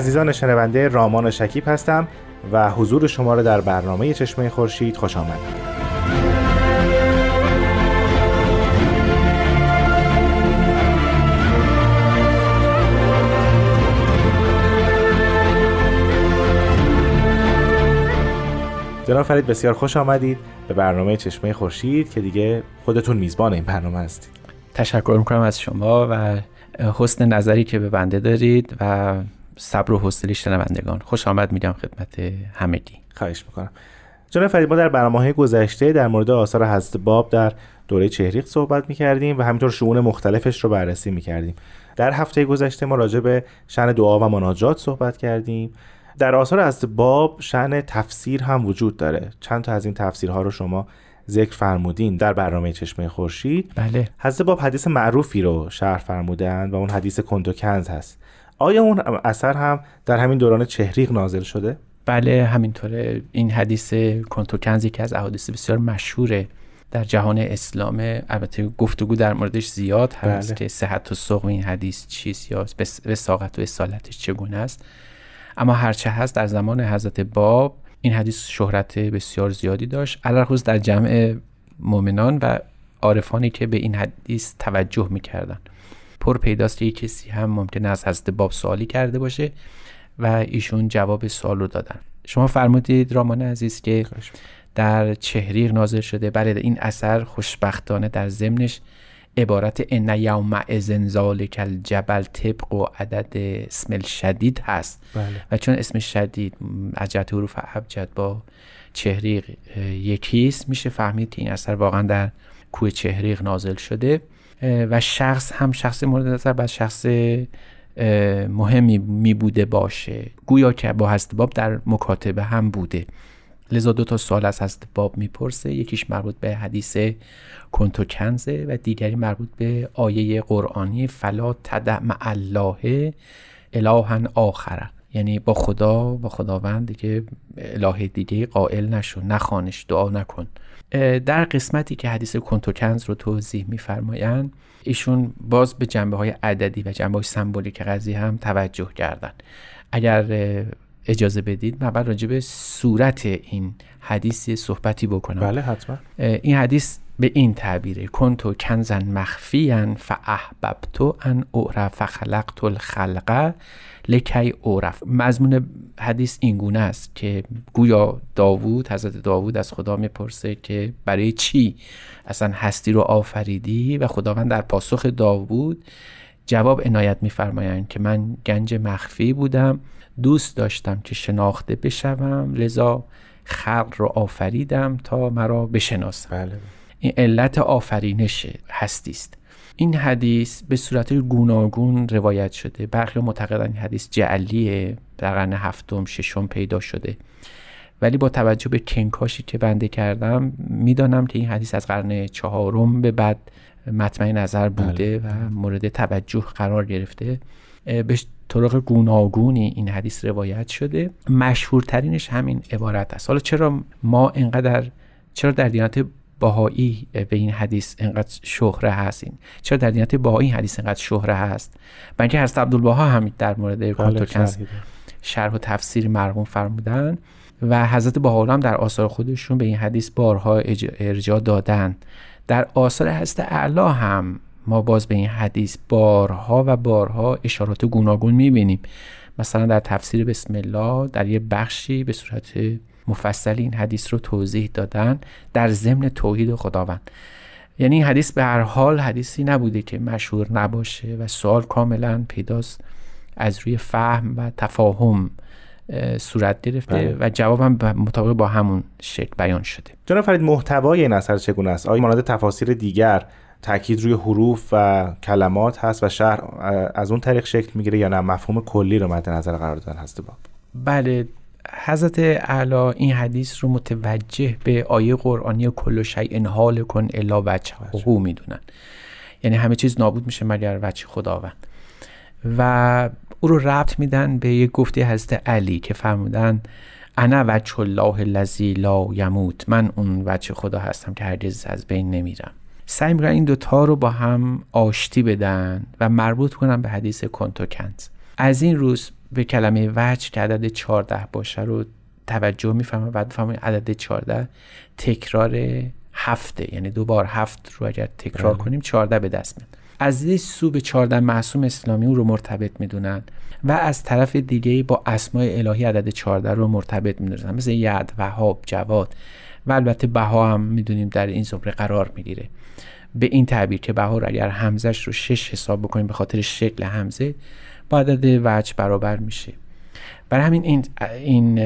عزیزان شنونده رامان شکیب هستم و حضور شما را در برنامه چشمه خورشید خوش آمد. جناب فرید بسیار خوش آمدید به برنامه چشمه خورشید که دیگه خودتون میزبان این برنامه هستید تشکر می‌کنم از شما و حسن نظری که به بنده دارید و صبر و حوصله شنوندگان. خوش آمد میگم خدمت همگی. خواهش می‌کنم. جناب فرید ما در برنامه های گذشته در مورد آثار حضرت باب در دوره چهریق صحبت می‌کردیم و همینطور شعون مختلفش رو بررسی می‌کردیم. در هفته گذشته ما راجع به شن دعا و مناجات صحبت کردیم. در آثار حضرت باب شن تفسیر هم وجود داره. چند تا از این تفسیرها رو شما ذکر فرمودین در برنامه چشمه خورشید. بله. حضرت باب حدیث معروفی رو شرح فرمودن و اون حدیث کنت کنز هست. آیا اون اثر هم در همین دوران چهریق نازل شده؟ بله همینطوره. این حدیث کنتو کنز یکی از احادیث بسیار مشهوره در جهان اسلام. البته گفتگو در موردش زیاد هست بله. که صحت و سقم این حدیث چیست یا وساقت و اصالتش چگونه است. اما هرچه هست در زمان حضرت باب این حدیث شهرت بسیار زیادی داشت. علرخوز در جمع مؤمنان و عارفانی که به این حدیث توجه می‌کردن پر پیداست که کسی هم ممکن است حضرت باب سوالی کرده باشه و ایشون جواب سوال رو دادن. شما فرمودید رامان عزیز که در چهریق نازل شده. بله این اثر خوشبختانه در ضمنش عبارت ان یوم ازن ذالک الجبل طبق و عدد اسم شدید هست. بله. و چون اسم شدید از جهت حروف ابجد با چهریق یکیست میشه فهمید که این اثر واقعا در کوه چهریق نازل شده. و شخص هم شخص مورد نظر بعد شخص مهمی می بوده باشه. گویا که با هست باب در مکاتبه هم بوده. لذا دو تا سوال از هست باب می‌پرسه. یکیش مربوط به حدیث کنتو کنزه و دیگری مربوط به آیه قرآنی فلا تدع مع الله الها آخره یعنی با خدا با خداوند دیگه اله دیگه قائل نشو نخوانش دعا نکن. در قسمتی که حدیث کنتوکنز رو توضیح میفرمایند ایشون باز به جنبه های عددی و جنبه های سمبولیک قضیه هم توجه کردن اگر اجازه بدید من بعد راجع به صورت این حدیث صحبتی بکنم. بله حتما. این حدیث به این تعبیره. کنتو کنزن مخفیان فاحببتو ان اعرف خلقت الخلقه لکی اورف مضمون حدیث این گونه است که گویا داوود حضرت داوود از خدا می‌پرسه که برای چی اصلا هستی رو آفریدی؟ و خداوند در پاسخ داوود جواب عنایت میفرمایند که من گنج مخفی بودم دوست داشتم که شناخته بشوم لذا خلق رو آفریدم تا مرا بشناسم بله. این علت آفرینش هستی است این حدیث به صورت گوناگون روایت شده. برخی معتقدن این حدیث جعلیه در قرن هفتم ششم پیدا شده. ولی با توجه به کنکاشی که بنده کردم می‌دانم که این حدیث از قرن چهارم به بعد مطمع نظر بوده بله. و مورد توجه قرار گرفته. به طرق گوناگونی این حدیث روایت شده. مشهورترینش همین عبارت است. حالا چرا ما اینقدر چرا در دیانت باهایی به این حدیث انقدر شهره هست این چرا در دینت باهایی این حدیث انقدر شهره هست؟ بلکه حضرت عبدالبها هم در مورد بله، کنترکنز شرح و تفسیر مرموم فرمودن و حضرت بهاءالله هم در آثار خودشون به این حدیث بارها ارجاع دادن. در آثار حضرت اعلا هم ما باز به این حدیث بارها و بارها اشارات گوناگون می‌بینیم. مثلا در تفسیر بسم الله در یه بخشی به صورت مفصل این حدیث رو توضیح دادن در ضمن توحید خداوند. یعنی این حدیث به هر حال حدیثی نبوده که مشهور نباشه و سوال کاملا پیداست از روی فهم و تفاهم صورت گرفته بله. و جوابم مطابق با همون شکل بیان شده. جناب فرید محتوای این اثر چگونه است؟ آیا مانند تفاسیر دیگر تاکید روی حروف و کلمات هست و شهر از اون طریق شکل می‌گیره یا نه؟ مفهوم کلی رو مد نظر قرار دادن هست باب. بله حضرت اعلی این حدیث رو متوجه به آیه قرآنی کل شیء حال کن الا وجهه. می‌دونن. یعنی همه چیز نابود میشه مگر وجه خداوند. و او رو ربط میدن به یک گفته حضرت علی که فرمودن انا وجه الله الذی لا یموت. من اون وجه خدا هستم که هرگز از بین نمیرم. سعی می‌کنن این دوتا رو با هم آشتی بدن و مربوط کنن به حدیث کنتو کنز از این روز به کلمه وجه که عدد 14 باشه رو توجه می‌فهمم بعد می‌فهمم عدد 14 تکرار هفته. یعنی دو بار هفت رو اگر تکرار کنیم 14 به دست میاد. از یه سو به 14 معصوم اسلامی اون رو مرتبط می‌دونن و از طرف دیگه با اسماء الهی عدد 14 رو مرتبط می‌دونن. مثل ید وهاب جواد و البته بها هم می‌دونیم در این زمره قرار می‌گیره. به این تعبیر که بها رو اگر همزش رو شش حساب بکنیم به خاطر شکل همزه با عدد وجه برابر میشه. برای همین این این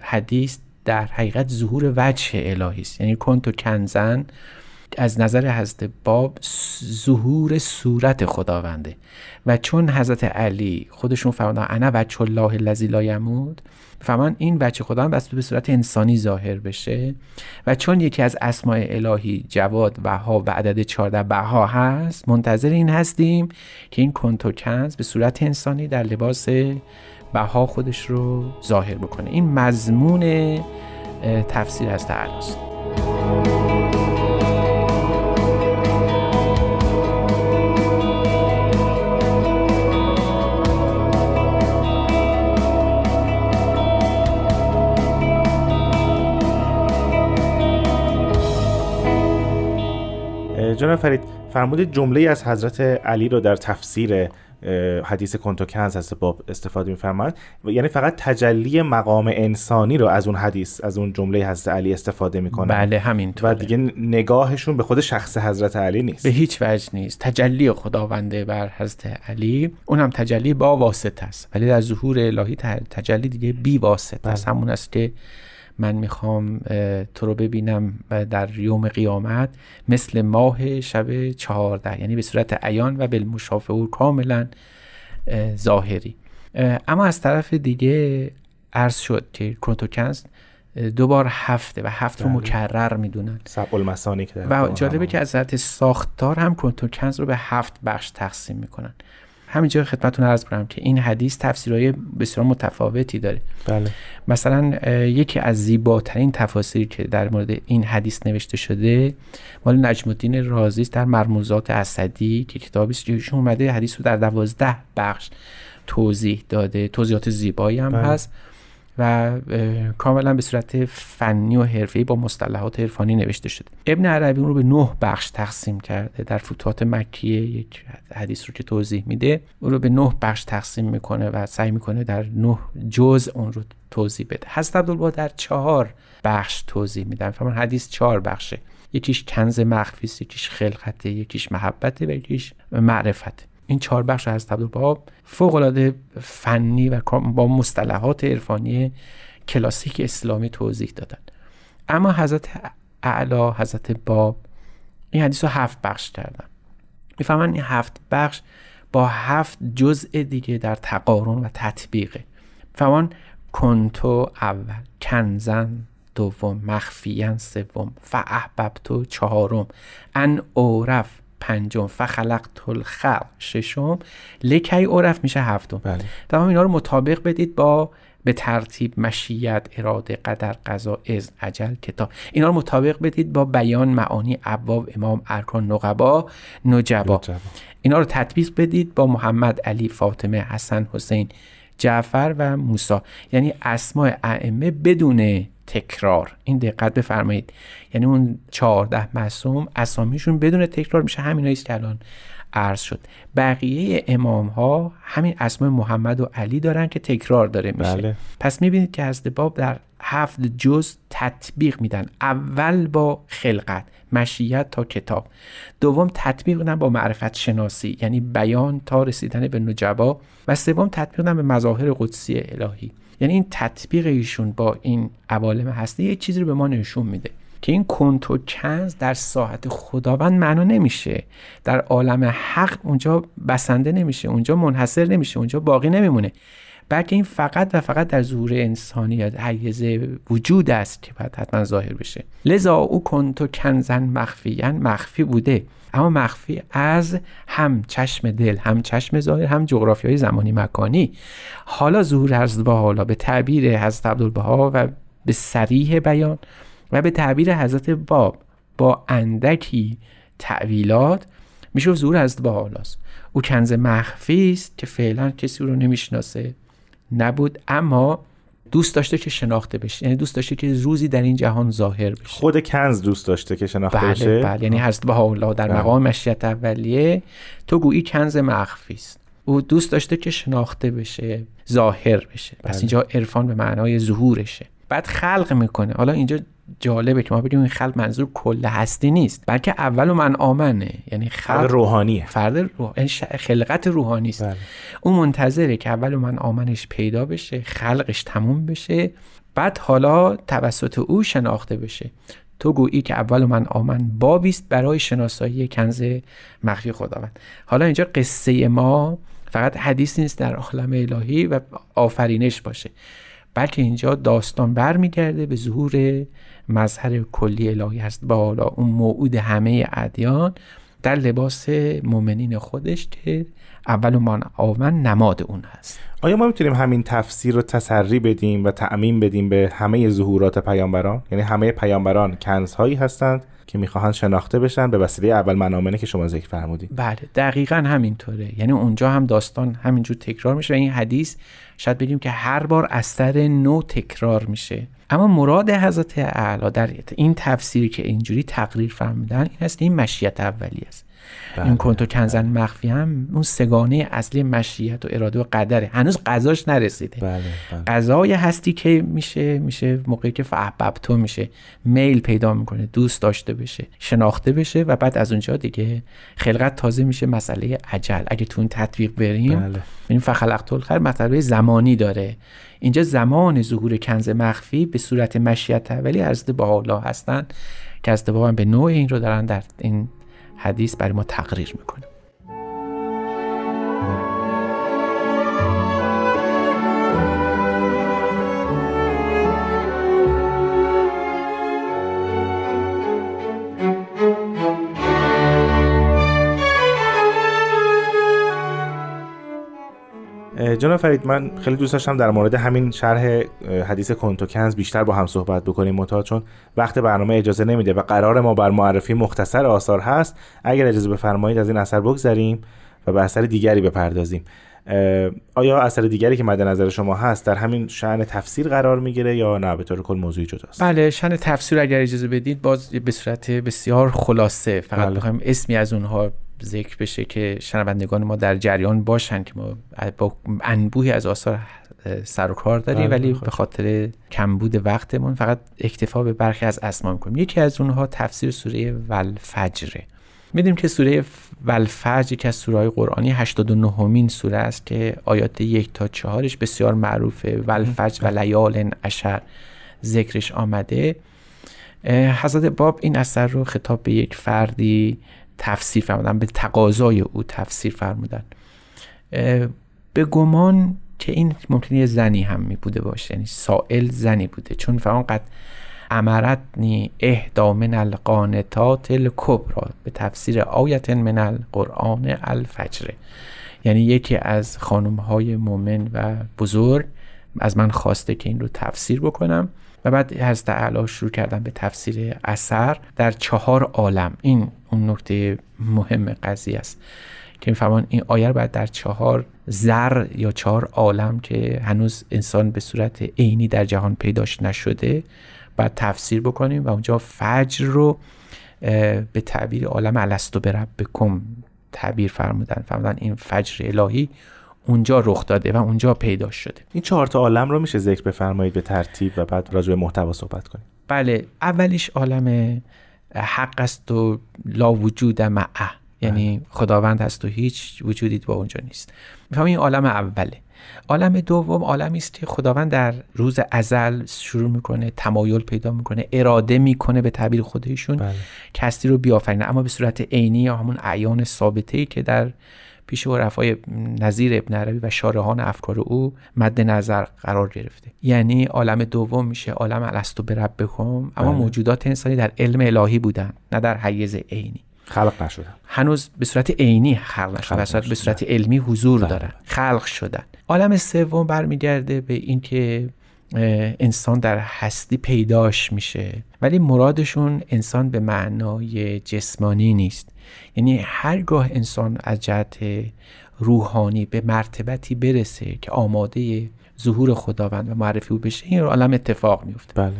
حدیث در حقیقت ظهور وجه الهی است. یعنی کنت و کنزن از نظر حضرت باب ظهور صورت خداونده. و چون حضرت علی خودشون فرمودن انا وجه الله الذی لا یموت فرمان این وجه خداوند بس به صورت انسانی ظاهر بشه. و چون یکی از اسماء الهی جواد بها و عدد 14 بها هست منتظر این هستیم که این کنتو کنز به صورت انسانی در لباس بها خودش رو ظاهر بکنه. این مضمون تفسیر از است. فرید فرمودید جمله از حضرت علی رو در تفسیر حدیث کنتو کنز هست باب استفاده میفرمایند و یعنی فقط تجلی مقام انسانی رو از اون حدیث از اون جمله حضرت علی استفاده می‌کنن بله همینطور و دیگه نگاهشون به خود شخص حضرت علی نیست. به هیچ وجه نیست. تجلی خداونده بر حضرت علی اون هم تجلی با واسطه است. ولی در ظهور الهی تجلی دیگه بی واسطه است. همون است که من می‌خوام تو رو ببینم در یوم قیامت مثل ماه شب چهارده یعنی به صورت عیان و بالمشافه او کاملا اه، ظاهری. اه، اما از طرف دیگه عرض شد که کنتوکنز اه، دو بار هفته و هفت رو بله. مکرر می‌دونن. و جالبه که از جهت ساختار هم کنتورکنز رو به هفت بخش تقسیم می‌کنن. همینجا خدمتتون عرض کنم که این حدیث تفسیرهای بسیار متفاوتی داره. بله. مثلا یکی از زیباترین تفاسیری که در مورد این حدیث نوشته شده مال نجم الدین رازی در مرموزات اسدی که کتابی است اومده حدیث رو در دوازده بخش توضیح داده. توضیحات زیبایی هم بله. هست. و کاملا به صورت فنی و حرفه‌ای با مصطلحات عرفانی نوشته شده. ابن عربی اون رو به نه بخش تقسیم کرده. در فتوحات مکیه یک حدیث رو که توضیح میده اون رو به نه بخش تقسیم می‌کنه و سعی می‌کنه در نه جز اون رو توضیح بده. حضرت عبدالبها در چهار بخش توضیح میدن. فرمان حدیث چهار بخشه. یکیش کنز مخفی یکیش خلقته یکیش محبته و یکیش معرفته. این چهار بخش از عبدالبها فوق العاده فنی و با مصطلحات عرفانی کلاسیک اسلامی توضیح دادن. اما حضرت اعلی حضرت باب این حدیث رو هفت بخش کردن. می‌فهمن این هفت بخش با هفت جزء دیگه در تقارن و تطبیقه فهمان کنتو اول کنزن دوم مخفیان سوم فاحببتو چهارم ان اورف پنجم فخلقت الخلق ششم لکی اورف میشه هفتم. بله. تمام اینا رو مطابق بدید با به ترتیب مشیت اراده قدر قضا اذن عجل کتاب. اینا رو مطابق بدید با بیان معانی ابواب امام ارکان نقبا نجبا. اینا رو تطبیق بدید با محمد علی فاطمه حسن حسین جعفر و موسی. یعنی اسماء ائمه بدون تکرار. این دقت بفرمایید. یعنی اون چهارده معصوم اسامیشون بدون تکرار میشه همینایی که الان عرض شد. بقیه امام ها همین اسماء محمد و علی دارن که تکرار داره میشه. بله. پس می‌بینید که حضرت باب در هفت جز تطبیق میدن. اول با خلقت مشیت تا کتاب. دوم تطبیق میدن با معرفت شناسی یعنی بیان تا رسیدن به نجبا. و سوم تطبیق میدن به مظاهر قدسی الهی. یعنی این تطبیق ایشون با این عوالم هستی یه چیزی رو به ما نشون میده که این کنت و کنز در ساحت خداوند معنا نمیشه. در عالم حق اونجا بسنده نمیشه اونجا منحصر نمیشه اونجا باقی نمیمونه. بلکه این فقط و فقط در ظهور انسانی یا حیز وجود است که باید حتما ظاهر بشه. لذا او کنتو کنزن مخفیان مخفی بوده. اما مخفی از هم چشم دل هم چشم ظاهر هم جغرافیای زمانی مکانی. حالا ظهور از با حالا به تعبیر حضرت عبدالبها و به سریح بیان و به تعبیر حضرت باب با اندکی تعویلات میشه ظهور حضرت با حالاست. او کنز مخفی است که فعلا کسی رو نمی‌شناسه. نبود اما دوست داشته که شناخته بشه. یعنی دوست داشته که روزی در این جهان ظاهر بشه. خود کنز دوست داشته که شناخته بله بشه؟ بله. یعنی هست به الله در بله. مقام مشیت اولیه. تو گویی کنز مخفی است. او دوست داشته که شناخته بشه ظاهر بشه. پس بله. اینجا عرفان به معنای ظهورشه. بعد خلق می‌کنه. حالا اینجا جالبه که ما بدونیم این خلق منظور کل هستی نیست بلکه اول من آمنه. یعنی فرد خلق روحانیه. فرد روح... ش- خلقت روحانی است. بله. اون منتظره که اول من آمنش پیدا بشه خلقش تموم بشه بعد حالا توسط او شناخته بشه. تو گویی که اول من آمن بابی است برای شناسایی کنز مخفی خداوند. حالا اینجا قصه ما فقط حدیث نیست در عالم الهی و آفرینش باشه. بلکه اینجا داستان برمیگرده به ظهور مظهر کلی الهی هست. با حالا اون موعود همه ادیان در لباس مؤمنین خودش که اول من آمن نماد اون هست. آیا ما می‌تونیم همین تفسیر رو تسری بدیم و تعمین بدیم به همه ظهورات پیامبران؟ یعنی همه پیامبران کنزهایی هستند که می‌خواهند شناخته بشن به وسیله اول منامنه که شما ذکر فرمودید. بله دقیقا همینطوره. یعنی اونجا هم داستان همینجور تکرار میشه و این حدیث شاید بگیم که هر بار از سر نو تکرار میشه. اما مراد حضرت اعلی در این تفسیری که اینجوری تقریر فرمودن این است این مشیت اولی است. این کنتو کنزن مخفی هم اون سگانه اصلی مشیت و اراده و قدره. هنوز قضاش نرسیده. بله بله. قضای هستی که میشه میشه موقعی که فحببتو میشه میل پیدا می‌کنه دوست داشته بشه شناخته بشه و بعد از اونجا دیگه خلقت تازه میشه مسئله عجل. اگه تو این تطبیق بریم بله. این فخلقت الخر مطلب زمانی داره. اینجا زمان ظهور کنز مخفی به صورت مشیت اولی از با الله هستن. که از به نوع این رو دارن در این حدیث برای ما تقریر می‌کنه. جناب فرید من خیلی دوست داشتم در مورد همین شرح حدیث کنتو کنز بیشتر با هم صحبت بکنیم متا چون وقت برنامه اجازه نمیده و قرار ما بر معرفی مختصر آثار هست. اگر اجازه بفرمایید از این اثر بگذریم و به اثر دیگری بپردازیم. آیا اثر دیگری که مد نظر شما هست در همین شأن تفسیر قرار می‌گیره یا نه؟ به طور کل موضوعی جداست. بله شن تفسیر اگر اجازه بدید باز به صورت بسیار خلاصه فقط بله. بخوایم اسمی از اونها ذکر بشه که شنوندگان ما در جریان باشن که ما با انبوهی از آثار سر و کار داریم بله، ولی خوش. به خاطر کمبود وقتمون فقط اکتفا به برخی از اسما می‌کنیم یکی از اونها تفسیر سوره ولفجره می‌دونیم که سوره ولفجر یکی از سوره های قرآنی 89 مین سوره است که آیات یک تا چهارش بسیار معروفه. ولفجر و لیال اشر ذکرش آمده. حضرت باب این اثر رو خطاب به یک فردی تفسیر فرمودن به تقاضای او تفسیر فرمودن. به گمان که این ممکنه زنی هم می بوده باشه یعنی سائل زنی بوده. چون قد امرتنی اهدا من القانتات الکبرا به تفسیر آیت من القرآن الفجر. یعنی یکی از خانم های مؤمن و بزرگ از من خواسته که این رو تفسیر بکنم. و بعد حضرت اعلی شروع کردم به تفسیر اثر در چهار عالم. این اون نکته مهم قضیه است که میفرمان این آیه رو باید در چهار زر یا چهار عالم که هنوز انسان به صورت عینی در جهان پیداش نشده باید تفسیر بکنیم و اونجا فجر رو به تعبیر عالم الستو بربکم تعبیر فرمودن. فرمودن این فجر الهی اونجا رخ داده و اونجا پیدا شده. این چهار تا عالم رو میشه ذکر بفرمایید به ترتیب و بعد راجع به محتوا صحبت کنیم. بله اولیش عالم حق است و لا وجود معه یعنی خداوند هست و هیچ وجودی با اونجا نیست. میفهم این عالم اوله. عالم دوم عالمی است که خداوند در روز ازل شروع می‌کنه تمایل پیدا می‌کنه اراده می‌کنه به تعبیر خودشون بله. کستی رو بیافرینه. اما به صورت عینی یا همون اعیان ثابته ای که در پیش عرفای نظیر ابن عربی و شارحان افکار او مد نظر قرار گرفته یعنی عالم دوم میشه عالم الستو به ربکم اما بله. موجودات انسانی در علم الهی بودن نه در حیز عینی خلق نشدن هنوز به صورت عینی خلق نشدن به صورت- به نشدن. صورت علمی حضور بله. دارن خلق شدن عالم سوم برمیگرده به اینکه انسان در هستی پیداش میشه. ولی مرادشون انسان به معنای جسمانی نیست. یعنی هرگاه انسان از جهت روحانی به مرتبتی برسه که آماده ظهور خداوند و معرفی او بشه این عالم اتفاق میفته بله.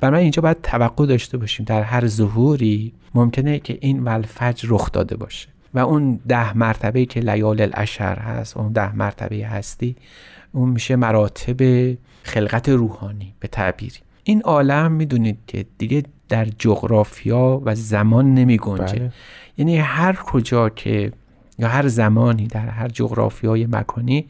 برای اینجا باید توقع داشته باشیم در هر ظهوری ممکنه که این ولفج رخ داده باشه. و اون ده مرتبه که لیال الاشر هست اون ده مرتبه هستی اون میشه مراتب خلقت روحانی به تعبیری. این عالم می‌دونید که دیگه در جغرافیا و زمان نمی گنجه بله. یعنی هر کجا که یا هر زمانی در هر جغرافیای مکانی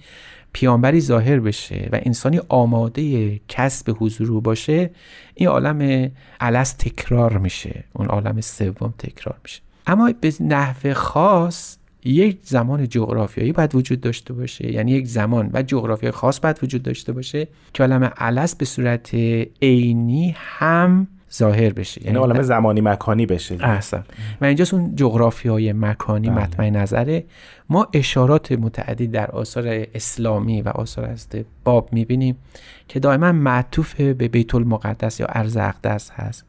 پیامبری ظاهر بشه و انسانی آماده کسب حضور او باشه این عالم الست تکرار میشه. اون عالم سوم تکرار میشه. اما به نحو خاص یک زمان جغرافیایی باید وجود داشته باشه. یعنی یک زمان و جغرافیای خاص باید وجود داشته باشه که عالم به صورت عینی هم ظاهر بشه. یعنی عالم زمانی مکانی بشه. احسن. و اینجاست اون جغرافیای مکانی بله. مطمع نظره. ما اشارات متعدی در آثار اسلامی و آثار از باب می‌بینیم که دائما معطوف به بیت المقدس یا ارز اقدس هست.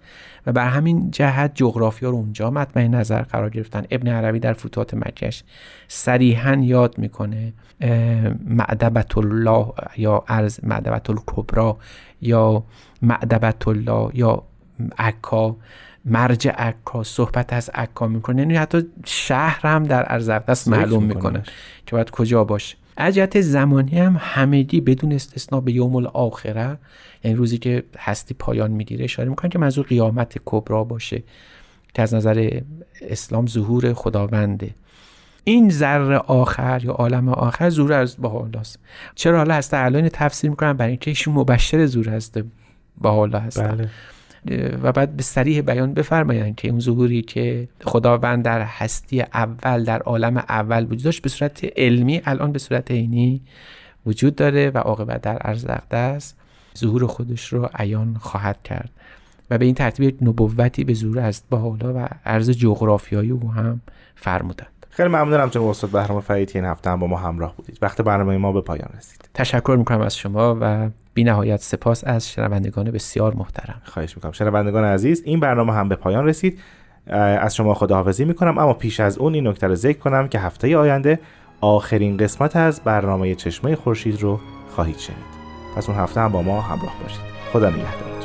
و بر همین جهت جغرافیا رو اونجا مطمع نظر قرار گرفتن. ابن عربی در فتوحات مکش صریحا یاد می‌کنه معدبت الله یا ارز معدبت الکبرا یا معدبت الله یا عکا مرج عکا صحبت از عکا می‌کنه. یعنی حتی شهر هم در اقدس ذکر معلوم می‌کنه. می‌کنه که باید کجا باشه. از جهت زمانی هم همگی بدون استثنا به یوم الاخره یعنی روزی که هستی پایان می‌گیره اشاره می‌کنن که منظور قیامت کبرا باشه که از نظر اسلام ظهور خداونده. این ذره آخر یا عالم آخر ظهور از بهاءالله است چرا حالا هست اعلی اینو تفسیر می‌کنن برای اینکه ایشون مبشر ظهور هست بهاءالله هستن. بله. و بعد به سریح بیان بفرمایند که اون ظهوری که خداوند در هستی اول در عالم اول وجود داشت به صورت علمی الان به صورت عینی وجود داره و عاقبت در ارز اقدس ظهور خودش رو عیان خواهد کرد. و به این ترتیب نبوتی به ظهور از بهاءالله و عرض جغرافیایی او هم فرمودند خیلی ممنونم جناب استاد بهرام فریدی این هفته هم با ما همراه بودید. وقت برنامه ما به پایان رسید. تشکر می‌کنم از شما و بی نهایت سپاس از شنوندگان بسیار محترم. خواهش می‌کنم. شنوندگان عزیز این برنامه هم به پایان رسید. از شما خداحافظی می‌کنم اما پیش از اون این نکته رو ذکر کنم که هفته آینده آخرین قسمت از برنامه چشمه خورشید رو خواهید شنید. پس اون هفته هم با ما همراه باشید. خدا نگهدار.